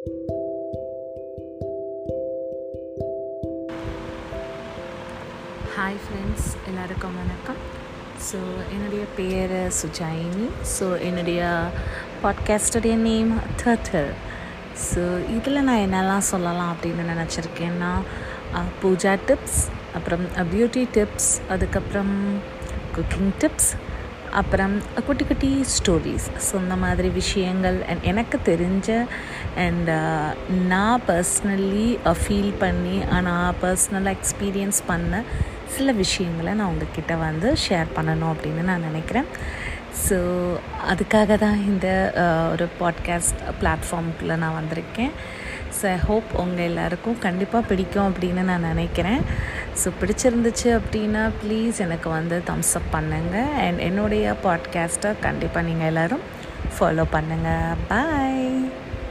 Hi friends எல்லாருக்கும் வணக்கம். So என்னுடைய பேர் சுஜாயினி. ஸோ என்னுடைய பாட்காஸ்டுடைய நேம் தர்டல் ஸோ இதில் நான் என்னெல்லாம் சொல்லலாம் அப்படின்னு நினச்சிருக்கேன்னா பூஜா டிப்ஸ் அப்புறம் பியூட்டி டிப்ஸ் அதுக்கப்புறம் குக்கிங் டிப்ஸ் அப்புறம் குட்டி குட்டி ஸ்டோரிஸ் ஸோ இந்த மாதிரி விஷயங்கள் அண்ட் எனக்கு தெரிஞ்ச அண்ட் uh, நான் பர்சனலி ஃபீல் uh, பண்ணி நான் பர்சனலாக எக்ஸ்பீரியன்ஸ் பண்ண சில விஷயங்களை நான் உங்ககிட்ட வந்து ஷேர் பண்ணணும் அப்படின்னு நான் நினைக்கிறேன். ஸோ அதுக்காக தான் இந்த uh, ஒரு பாட்காஸ்ட் பிளாட்ஃபார்முக்குள்ளே நான் வந்திருக்கேன். ஸோ ஐ ஹோப் உங்கள் எல்லாருக்கும் கண்டிப்பாக பிடிக்கும் அப்படின்னு நான் நினைக்கிறேன். ஸோ பிடிச்சிருந்துச்சு அப்படின்னா ப்ளீஸ் எனக்கு வந்து தம்ஸ் அப் பண்ணுங்கள் அண்ட் என்னுடைய பாட்காஸ்ட்டை கண்டிப்பாக நீங்கள் எல்லோரும் ஃபாலோ பண்ணுங்கள் பாய்